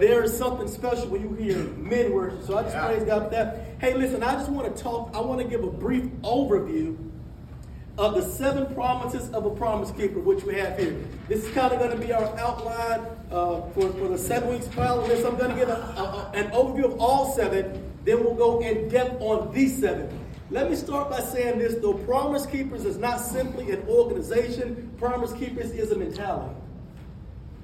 there is something special when you hear men worship. So I just praise God for that. Hey, listen, I just want to talk, I want to give a brief overview of the seven promises of a promise keeper, which we have here. This is kind of going to be our outline uh, for, for the seven weeks following this. I'm going to give a, a, an overview of all seven, then we'll go in depth on these seven. Let me start by saying this though Promise Keepers is not simply an organization, Promise Keepers is a mentality.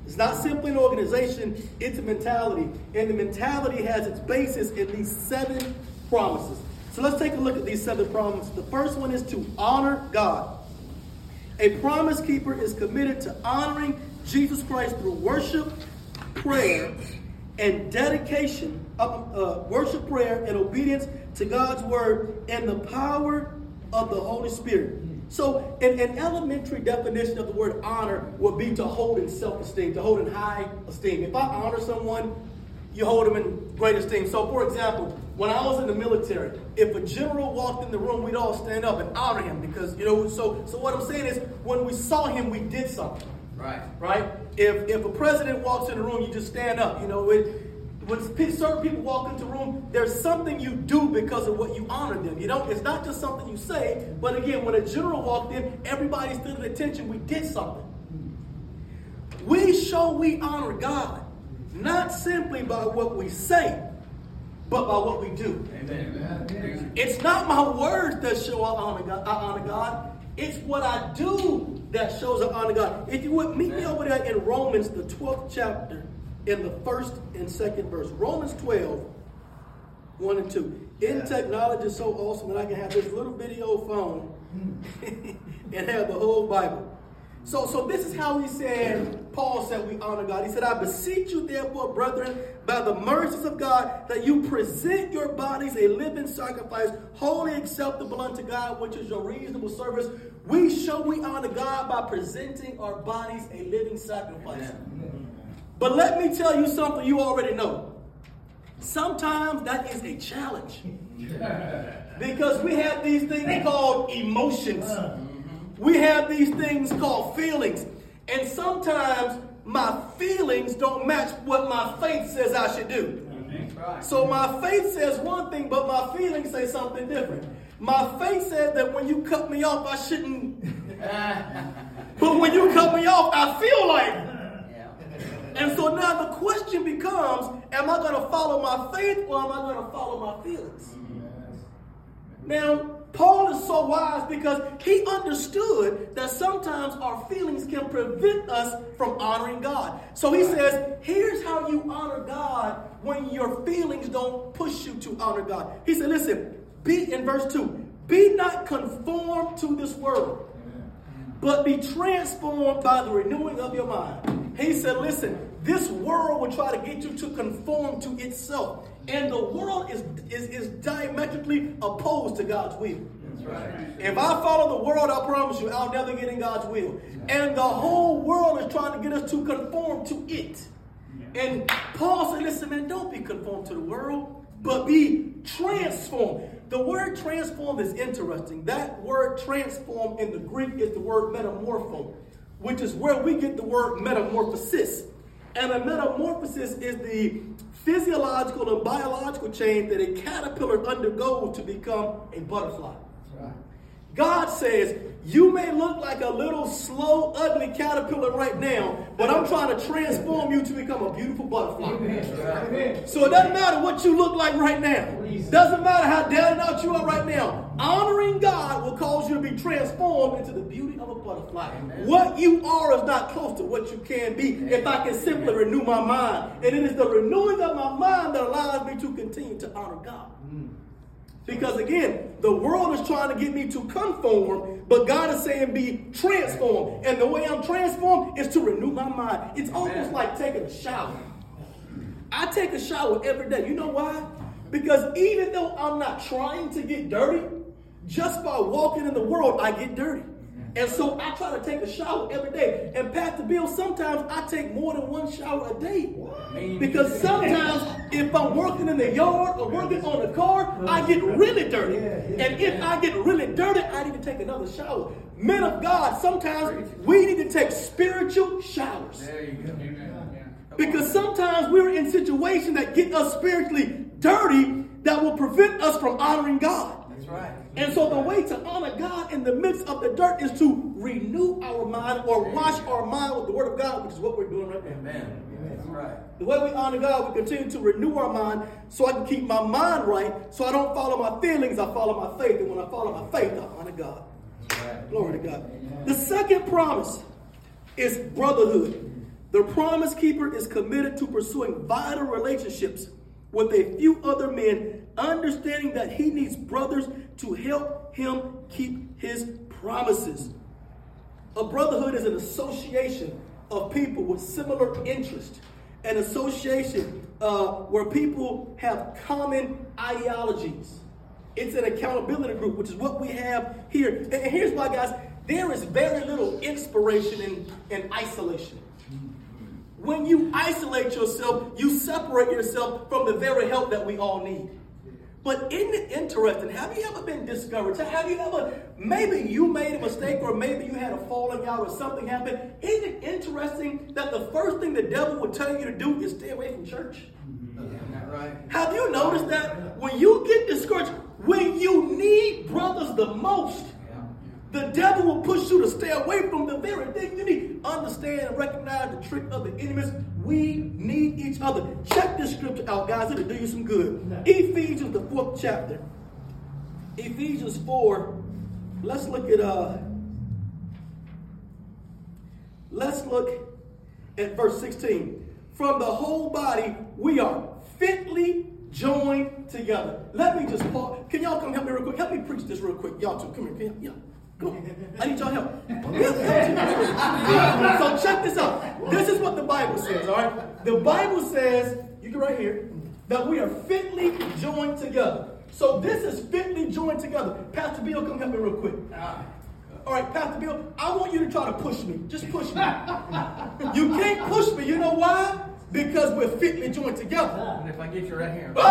It's not simply an organization, it's a mentality. And the mentality has its basis in these seven promises. So let's take a look at these seven promises. The first one is to honor God. A promise keeper is committed to honoring Jesus Christ through worship, prayer, and dedication of uh, worship, prayer, and obedience to God's word and the power of the Holy Spirit. So, an, an elementary definition of the word honor would be to hold in self esteem, to hold in high esteem. If I honor someone, you hold them in great esteem. So, for example, when I was in the military, if a general walked in the room, we'd all stand up and honor him because, you know, so, so what I'm saying is when we saw him, we did something. Right. Right? If, if a president walks in the room, you just stand up. You know, it, when certain people walk into a room, there's something you do because of what you honor them. You know, it's not just something you say, but again, when a general walked in, everybody stood at attention. We did something. We show we honor God, not simply by what we say, but by what we do. Amen. It's not my words that show I honor God. I honor God. It's what I do that shows I honor God. If you would meet me over there in Romans, the 12th chapter, in the first and second verse. Romans 12, 1 and 2. In technology is so awesome that I can have this little video phone and have the whole Bible. So, so this is how he said, Paul said we honor God. He said, I beseech you therefore, brethren, by the mercies of God, that you present your bodies a living sacrifice, holy acceptable unto God, which is your reasonable service. We show we honor God by presenting our bodies a living sacrifice. Amen. But let me tell you something you already know. Sometimes that is a challenge. because we have these things called emotions. Mm-hmm. We have these things called feelings. And sometimes my feelings don't match what my faith says I should do. So my faith says one thing, but my feelings say something different. My faith says that when you cut me off, I shouldn't. but when you cut me off, I feel like and so now the question becomes am I going to follow my faith or am I going to follow my feelings? Now, Paul is so wise because he understood that sometimes our feelings can prevent us from honoring God. So he says, here's how you honor God when your feelings don't push you to honor God. He said, listen, be in verse 2 be not conformed to this world, but be transformed by the renewing of your mind. He said, listen, this world will try to get you to conform to itself. And the world is, is, is diametrically opposed to God's will. Right. If I follow the world, I promise you, I'll never get in God's will. And the whole world is trying to get us to conform to it. And Paul said, listen, man, don't be conformed to the world, but be transformed. The word transform is interesting. That word transform in the Greek is the word metamorpho which is where we get the word metamorphosis. And a metamorphosis is the physiological and biological change that a caterpillar undergoes to become a butterfly. Right. God says, you may look like a little slow, ugly caterpillar right now, but I'm trying to transform you to become a beautiful butterfly. Amen. So it doesn't matter what you look like right now. Doesn't matter how down and out you are right now. Honoring God will cause you to be transformed into the beauty of a butterfly. Amen. What you are is not close to what you can be if I can simply renew my mind. And it is the renewing of my mind that allows me to continue to honor God. Mm. Because again, the world is trying to get me to conform, but God is saying be transformed. And the way I'm transformed is to renew my mind. It's almost like taking a shower. I take a shower every day. You know why? Because even though I'm not trying to get dirty, just by walking in the world, I get dirty. And so I try to take a shower every day. And Pastor Bill, sometimes I take more than one shower a day. Because sometimes if I'm working in the yard or working on the car, I get really dirty. And if I get really dirty, I need to take another shower. Men of God, sometimes we need to take spiritual showers. There you go. Because sometimes we're in situations that get us spiritually dirty that will prevent us from honoring God. That's right. And so the way to honor God in the midst of the dirt is to renew our mind or wash our mind with the word of God, which is what we're doing right now. Amen. That's right. The way we honor God, we continue to renew our mind so I can keep my mind right, so I don't follow my feelings, I follow my faith. And when I follow my faith, I honor God. Right. Glory to God. The second promise is brotherhood. The promise keeper is committed to pursuing vital relationships with a few other men, understanding that he needs brothers to help him keep his promises. A brotherhood is an association of people with similar interests, an association uh, where people have common ideologies. It's an accountability group, which is what we have here. And here's why, guys, there is very little inspiration in, in isolation. When you isolate yourself, you separate yourself from the very help that we all need. But isn't it interesting? Have you ever been discouraged? Have you ever, maybe you made a mistake or maybe you had a falling out or something happened? Isn't it interesting that the first thing the devil would tell you to do is stay away from church? Right. Have you noticed that when you get discouraged, when you need brothers the most, the devil will push you to stay away from the very thing you need. Understand and recognize the trick of the enemies. We need each other. Check this scripture out, guys. It'll do you some good. Ephesians, the fourth chapter. Ephesians 4. Let's look at uh let's look at verse 16. From the whole body, we are fitly joined together. Let me just pause. Can y'all come help me real quick? Help me preach this real quick. Y'all too. Come here. Can y'all? I need y'all help. so check this out. This is what the Bible says, all right? The Bible says, you can right here, that we are fitly joined together. So this is fitly joined together. Pastor Bill, come help me real quick. All right, Pastor Bill, I want you to try to push me. Just push me. You can't push me. You know why? Because we're fitly joined together. And if I get you right here. but,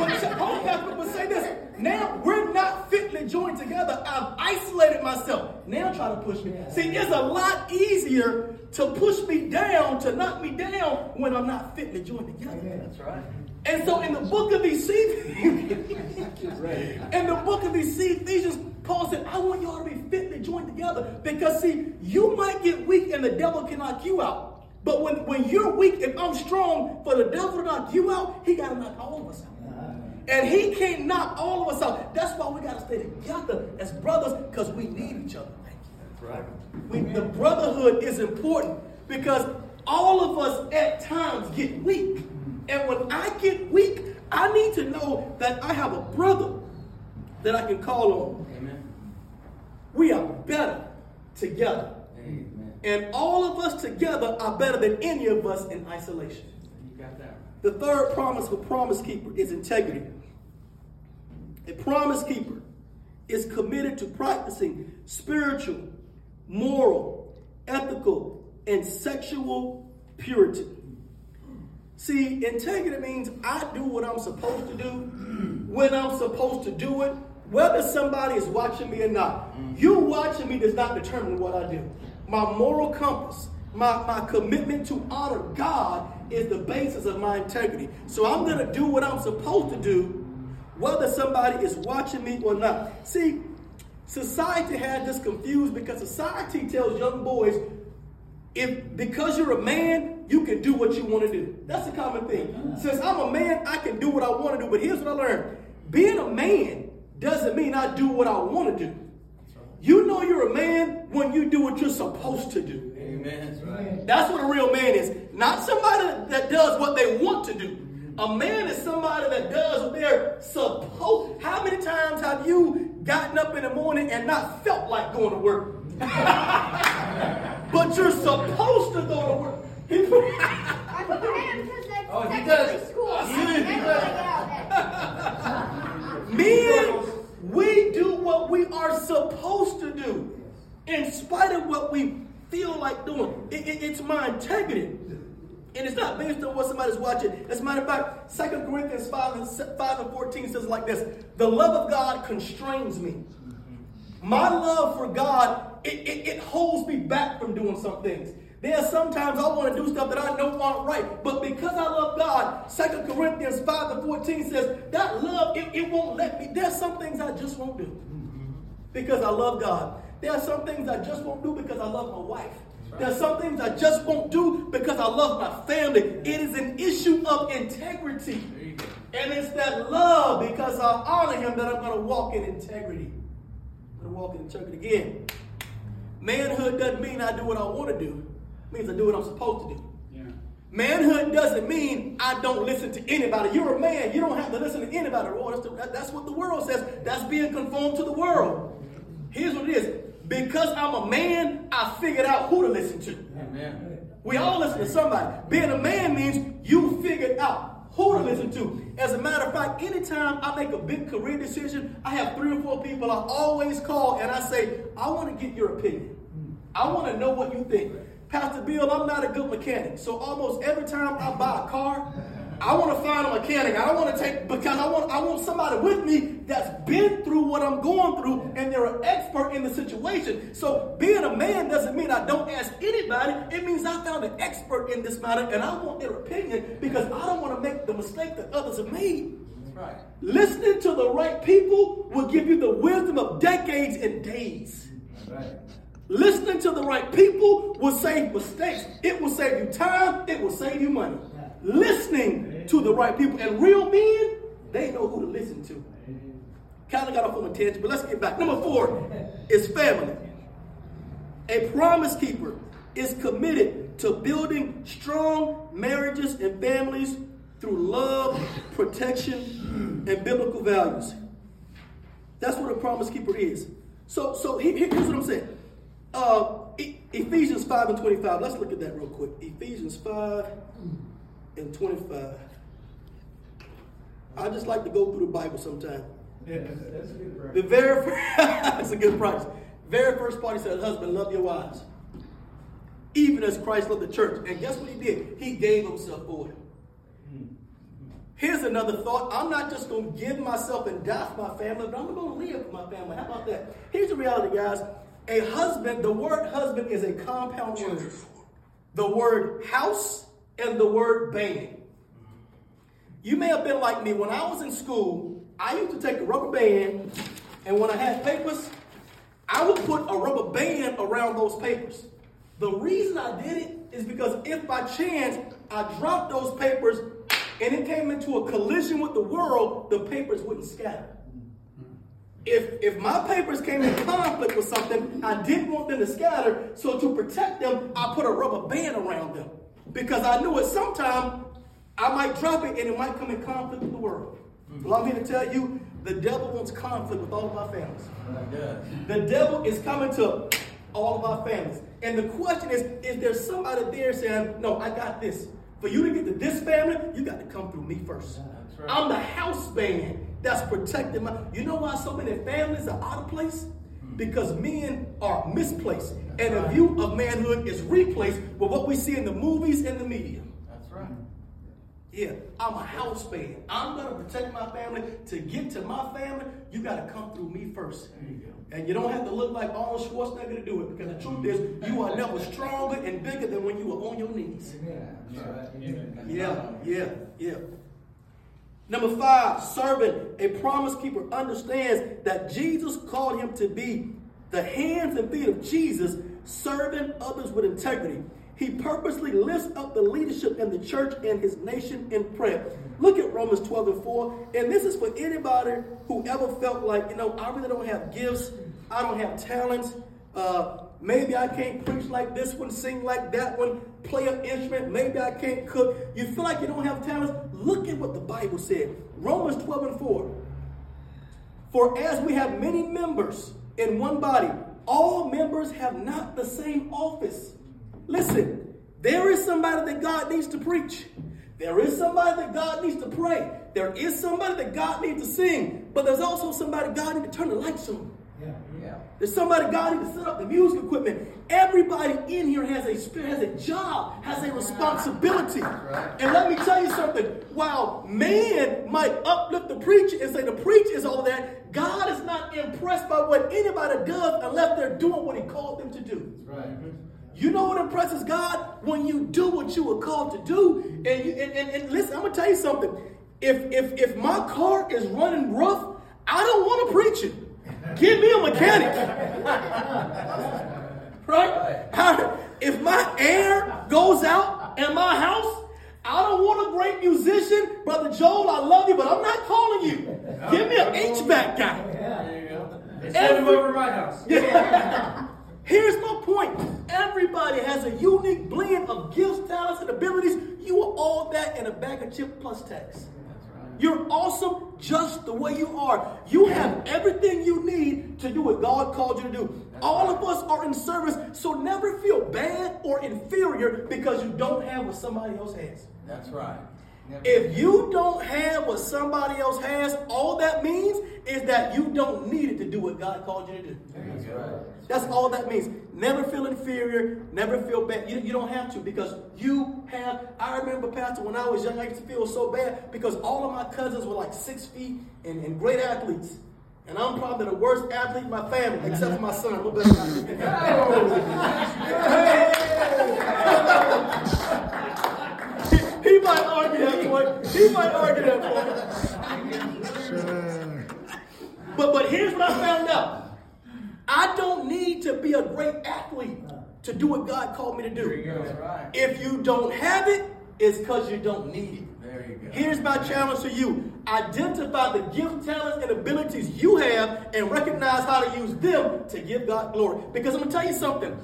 hold on, Pastor, but say this. Now we're not fitly joined together. I've isolated myself. Now try to push me. See, it's a lot easier to push me down, to knock me down when I'm not fitly joined together. Yeah, That's right. And so in the book of Ephesians, in the book of Ephesians, Paul said, I want y'all to be fitly joined together. Because see, you might get weak and the devil can knock you out. But when, when you're weak and I'm strong, for the devil to knock you out, he got to knock all of us out. And he can't knock all of us out. That's why we got to stay together as brothers because we need each other. Thank you. That's right. We, the brotherhood is important because all of us at times get weak. And when I get weak, I need to know that I have a brother that I can call on. Amen. We are better together. Amen. And all of us together are better than any of us in isolation. The third promise for Promise Keeper is integrity. A promise keeper is committed to practicing spiritual, moral, ethical, and sexual purity. See, integrity means I do what I'm supposed to do when I'm supposed to do it, whether somebody is watching me or not. You watching me does not determine what I do. My moral compass, my, my commitment to honor God is the basis of my integrity. So I'm going to do what I'm supposed to do, whether somebody is watching me or not. See, society has this confused because society tells young boys, if because you're a man, you can do what you want to do. That's a common thing. Since I'm a man, I can do what I want to do. But here's what I learned: being a man doesn't mean I do what I want to do. You know you're a man when you do what you're supposed to do. Amen. That's right. That's what a real man is. Not somebody that does what they want to do. A man is somebody that does what they're supposed. How many times have you gotten up in the morning and not felt like going to work? but you're supposed to go to work. I'm going because like Oh, he does. Men, we do what we are supposed to do in spite of what we feel like doing. It, it, it's my integrity. And it's not based on what somebody's watching. As a matter of fact, 2 Corinthians 5 and, 5 and 14 says like this The love of God constrains me. My love for God, it, it, it holds me back from doing some things. There are sometimes I want to do stuff that I know aren't right. But because I love God, 2 Corinthians 5 and 14 says that love, it, it won't let me. There's some things I just won't do because I love God. There are some things I just won't do because I love my wife. There are some things I just won't do because I love my family. It is an issue of integrity. And it's that love because I honor him that I'm going to walk in integrity. I'm going to walk in integrity again. Manhood doesn't mean I do what I want to do. It means I do what I'm supposed to do. Yeah. Manhood doesn't mean I don't listen to anybody. You're a man. You don't have to listen to anybody. Oh, that's, the, that's what the world says. That's being conformed to the world. Here's what it is. Because I'm a man, I figured out who to listen to. Amen. We all listen to somebody. Being a man means you figured out who to listen to. As a matter of fact, anytime I make a big career decision, I have three or four people I always call and I say, I want to get your opinion. I want to know what you think. Pastor Bill, I'm not a good mechanic. So almost every time I buy a car, I want to find a mechanic. I don't want to take because I want I want somebody with me that's been through what I'm going through and they're an expert in the situation. So being a man doesn't mean I don't ask anybody. It means I found an expert in this matter and I want their opinion because I don't want to make the mistake that others have made. Right. Listening to the right people will give you the wisdom of decades and days. Right. Listening to the right people will save mistakes. It will save you time. It will save you money listening to the right people. And real men, they know who to listen to. Kind of got off on a tangent, but let's get back. Number four is family. A promise keeper is committed to building strong marriages and families through love, protection, and biblical values. That's what a promise keeper is. So, so here's what I'm saying. Uh, Ephesians 5 and 25. Let's look at that real quick. Ephesians 5 and 25. I just like to go through the Bible sometime. Yeah, that's, a good price. The very that's a good price. Very first part he said, husband, love your wives. Even as Christ loved the church. And guess what he did? He gave himself for it. Hmm. Here's another thought. I'm not just going to give myself and die for my family, but I'm going to live for my family. How about that? Here's the reality, guys. A husband, the word husband is a compound word. The word house and the word band. You may have been like me. When I was in school, I used to take a rubber band, and when I had papers, I would put a rubber band around those papers. The reason I did it is because if by chance I dropped those papers and it came into a collision with the world, the papers wouldn't scatter. If, if my papers came in conflict with something, I didn't want them to scatter, so to protect them, I put a rubber band around them because I knew at some time I might drop it and it might come in conflict with the world. Well, I'm here to tell you, the devil wants conflict with all of our families. The devil is coming to all of our families. And the question is, is there somebody there saying, no, I got this. For you to get to this family, you got to come through me first. Right. I'm the house band that's protecting my. You know why so many families are out of place? because men are misplaced. And a view of manhood is replaced with what we see in the movies and the media. Right. Yeah, I'm a house band. I'm going to protect my family. To get to my family, you got to come through me first. You and you don't have to look like Arnold Schwarzenegger to do it because the truth is, you are never stronger and bigger than when you were on your knees. Yeah, yeah, yeah. Number five, servant. A promise keeper understands that Jesus called him to be the hands and feet of Jesus, serving others with integrity. He purposely lifts up the leadership in the church and his nation in prayer. Look at Romans 12 and 4. And this is for anybody who ever felt like, you know, I really don't have gifts, I don't have talents. Uh, maybe I can't preach like this one, sing like that one, play an instrument. Maybe I can't cook. You feel like you don't have talents? Look at what the Bible said. Romans 12 and 4. For as we have many members in one body, all members have not the same office. Listen, there is somebody that God needs to preach. There is somebody that God needs to pray. There is somebody that God needs to sing. But there's also somebody God needs to turn the lights on. Yeah, yeah. There's somebody God needs to set up the music equipment. Everybody in here has a has a job, has a responsibility. Right. And let me tell you something. While man might uplift the preacher and say the preacher is all that, God is not impressed by what anybody does unless they're doing what He called them to do. Right. Mm-hmm. You know what impresses God? When you do what you were called to do. And, you, and, and, and listen, I'm going to tell you something. If, if, if my car is running rough, I don't want to preach it. Give me a mechanic. right? If my air goes out in my house, I don't want a great musician. Brother Joel, I love you, but I'm not calling you. Give me an HVAC guy. There you go. Send him over my house. Yeah. Here's my point. Everybody has a unique blend of gifts, talents, and abilities. You are all that in a bag of chip plus tax. You're awesome just the way you are. You have everything you need to do what God called you to do. All of us are in service, so never feel bad or inferior because you don't have what somebody else has. That's right. If you don't have what somebody else has, all that means is that you don't need it to do what God called you to do. That's right. That's all that means. Never feel inferior, never feel bad. You, you don't have to because you have. I remember, Pastor, when I was young, I used to feel so bad because all of my cousins were like six feet and, and great athletes. And I'm probably the worst athlete in my family, except for my son. I'm a better he, he might argue that point. He might argue that point. But but here's what I found out. I don't need to be a great athlete to do what God called me to do. Right. If you don't have it, it's because you don't need it. There you go. Here's my challenge to you. Identify the gift, talents, and abilities you have and recognize how to use them to give God glory. Because I'm going to tell you something.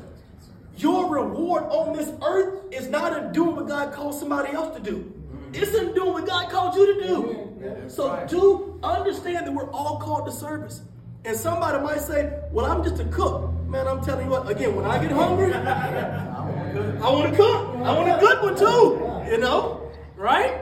Your reward on this earth is not in doing what God called somebody else to do. It's in doing what God called you to do. So do understand that we're all called to service. And somebody might say, well, I'm just a cook. Man, I'm telling you what, again, when I get hungry, I want to cook. I want a good one too. You know? Right?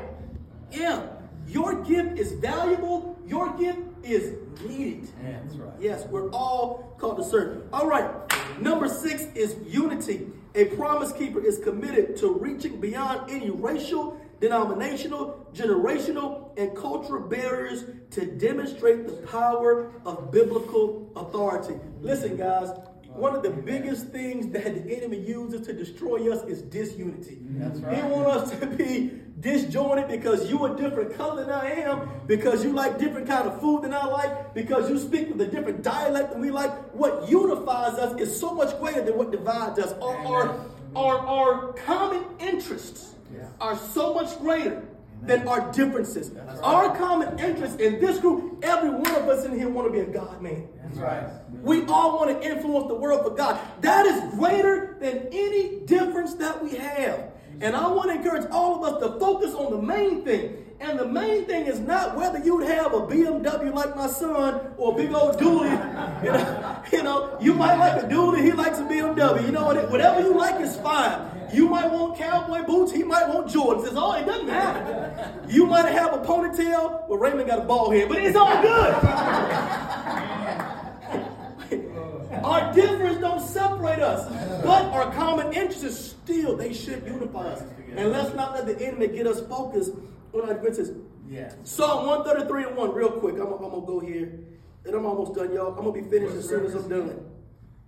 Yeah. Your gift is valuable. Your gift is needed. That's right. Yes, we're all called to serve. All right. Number six is unity. A promise keeper is committed to reaching beyond any racial, denominational, generational, and cultural barriers to demonstrate the power of biblical authority. Listen, guys, one of the biggest things that the enemy uses to destroy us is disunity. That's right. He wants us to be disjointed because you a different color than I am, because you like different kind of food than I like, because you speak with a different dialect than we like. What unifies us is so much greater than what divides us. Our, our, our, our common interests are so much greater than our differences. Our common interest in this group, every one of us in here want to be a God man. That's right. We all want to influence the world for God. That is greater than any difference that we have. And I want to encourage all of us to focus on the main thing. And the main thing is not whether you'd have a BMW like my son or a big old dually. You know, you, know, you might like a dually, he likes a BMW. You know, whatever you like is fine. You might want cowboy boots, he might want Jordans. It's all, it doesn't matter. You might have a ponytail, well, Raymond got a bald head, but it's all good. Our difference don't separate us, but our common interests still they should unify us. And let's not let the enemy get us focused on our differences. Yeah. Psalm 133 and 1, real quick. I'm, I'm gonna go here. And I'm almost done, y'all. I'm gonna be finished as soon as I'm done.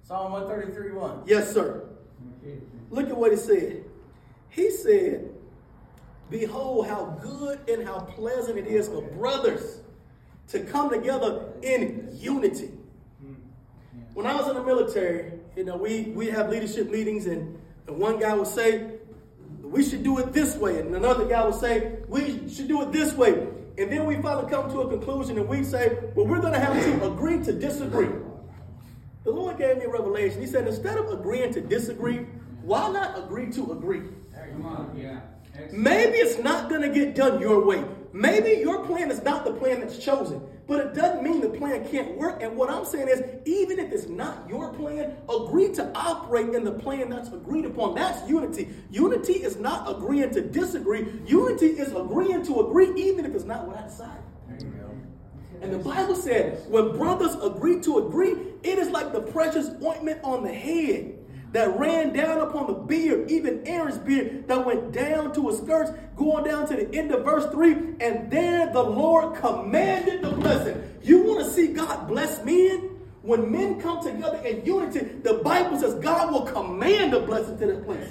Psalm 133 1. Yes, sir. Look at what he said. He said, Behold, how good and how pleasant it is for brothers to come together in unity. When I was in the military, you know, we, we have leadership meetings, and, and one guy would say, we should do it this way. And another guy would say, we should do it this way. And then we finally come to a conclusion and we say, well, we're going to have to agree to disagree. The Lord gave me a revelation. He said, instead of agreeing to disagree, why not agree to agree? Come on, yeah. Maybe it's not going to get done your way. Maybe your plan is not the plan that's chosen, but it doesn't mean the plan can't work. And what I'm saying is, even if it's not your plan, agree to operate in the plan that's agreed upon. That's unity. Unity is not agreeing to disagree. Unity is agreeing to agree, even if it's not what I decide. There you go. And the Bible said, when brothers agree to agree, it is like the precious ointment on the head that ran down upon the beard, even Aaron's beard, that went down to his skirts, going down to the end of verse 3. And there the Lord commanded the blessing. You want to see God bless men? When men come together in unity, the Bible says God will command a blessing to that place.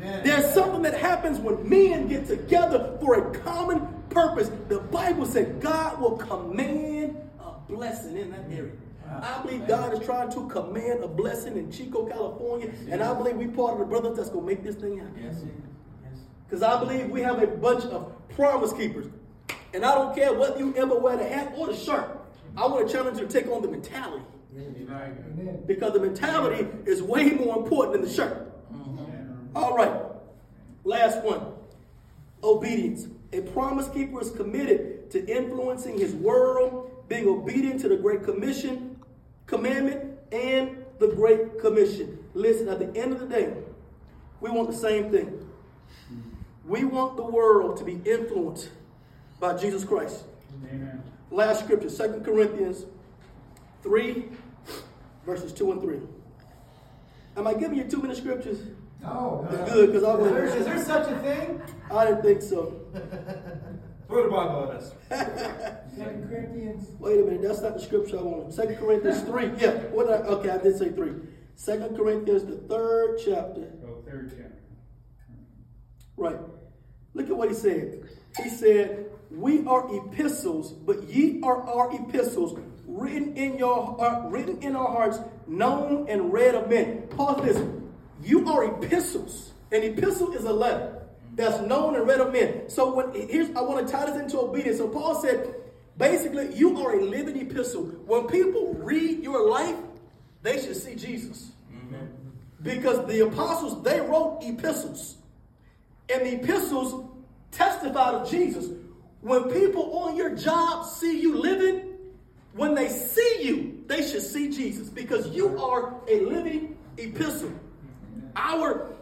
Amen. There's something that happens when men get together for a common purpose. The Bible said God will command a blessing in that area. I believe God is trying to command a blessing in Chico, California, and I believe we part of the brothers that's gonna make this thing happen. Yes. Yes. Because I believe we have a bunch of promise keepers. And I don't care whether you ever wear the hat or the shirt. I want to challenge you to take on the mentality. Because the mentality is way more important than the shirt. All right. Last one. Obedience. A promise keeper is committed to influencing his world, being obedient to the Great Commission, commandment, and the Great Commission. Listen, at the end of the day, we want the same thing. We want the world to be influenced by Jesus Christ. Amen. Last scripture, 2 Corinthians 3, verses 2 and 3. Am I giving you too many scriptures? No. It's good because I Is there, is was there such a thing? I didn't think so. Throw the Bible at us. Second Corinthians. Wait a minute, that's not the scripture I wanted. 2 Corinthians 3. Yeah, what did I, okay, I did say 3. 2 Corinthians, the third chapter. Oh, third chapter. Right. Look at what he said. He said, We are epistles, but ye are our epistles, written in your uh, written in our hearts, known and read of men. Pause this. You are epistles. An epistle is a letter that's known and read of men. So when here's I want to tie this into obedience. So Paul said, basically, you are a living epistle. When people read your life, they should see Jesus. Because the apostles, they wrote epistles. And the epistles testified of Jesus. When people on your job see you living, when they see you, they should see Jesus because you are a living epistle. Our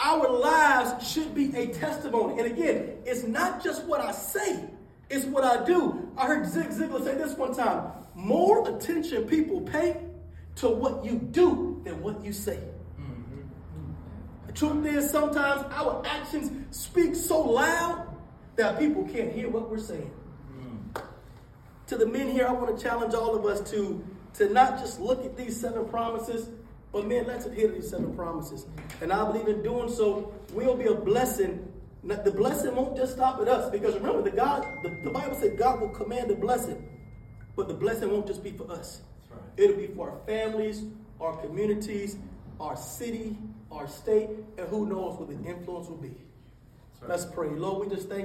our lives should be a testimony. And again, it's not just what I say, it's what I do. I heard Zig Ziglar say this one time more attention people pay to what you do than what you say. Mm-hmm. The truth is, sometimes our actions speak so loud that people can't hear what we're saying. Mm. To the men here, I want to challenge all of us to, to not just look at these seven promises, but men, let's adhere to these seven promises. And I believe in doing so, we'll be a blessing. The blessing won't just stop at us, because remember, the God, the, the Bible said God will command the blessing, but the blessing won't just be for us. right. It'll be for our families, our communities, our city, our state, and who knows what the influence will be. right. Let's pray. Lord, we just thank you.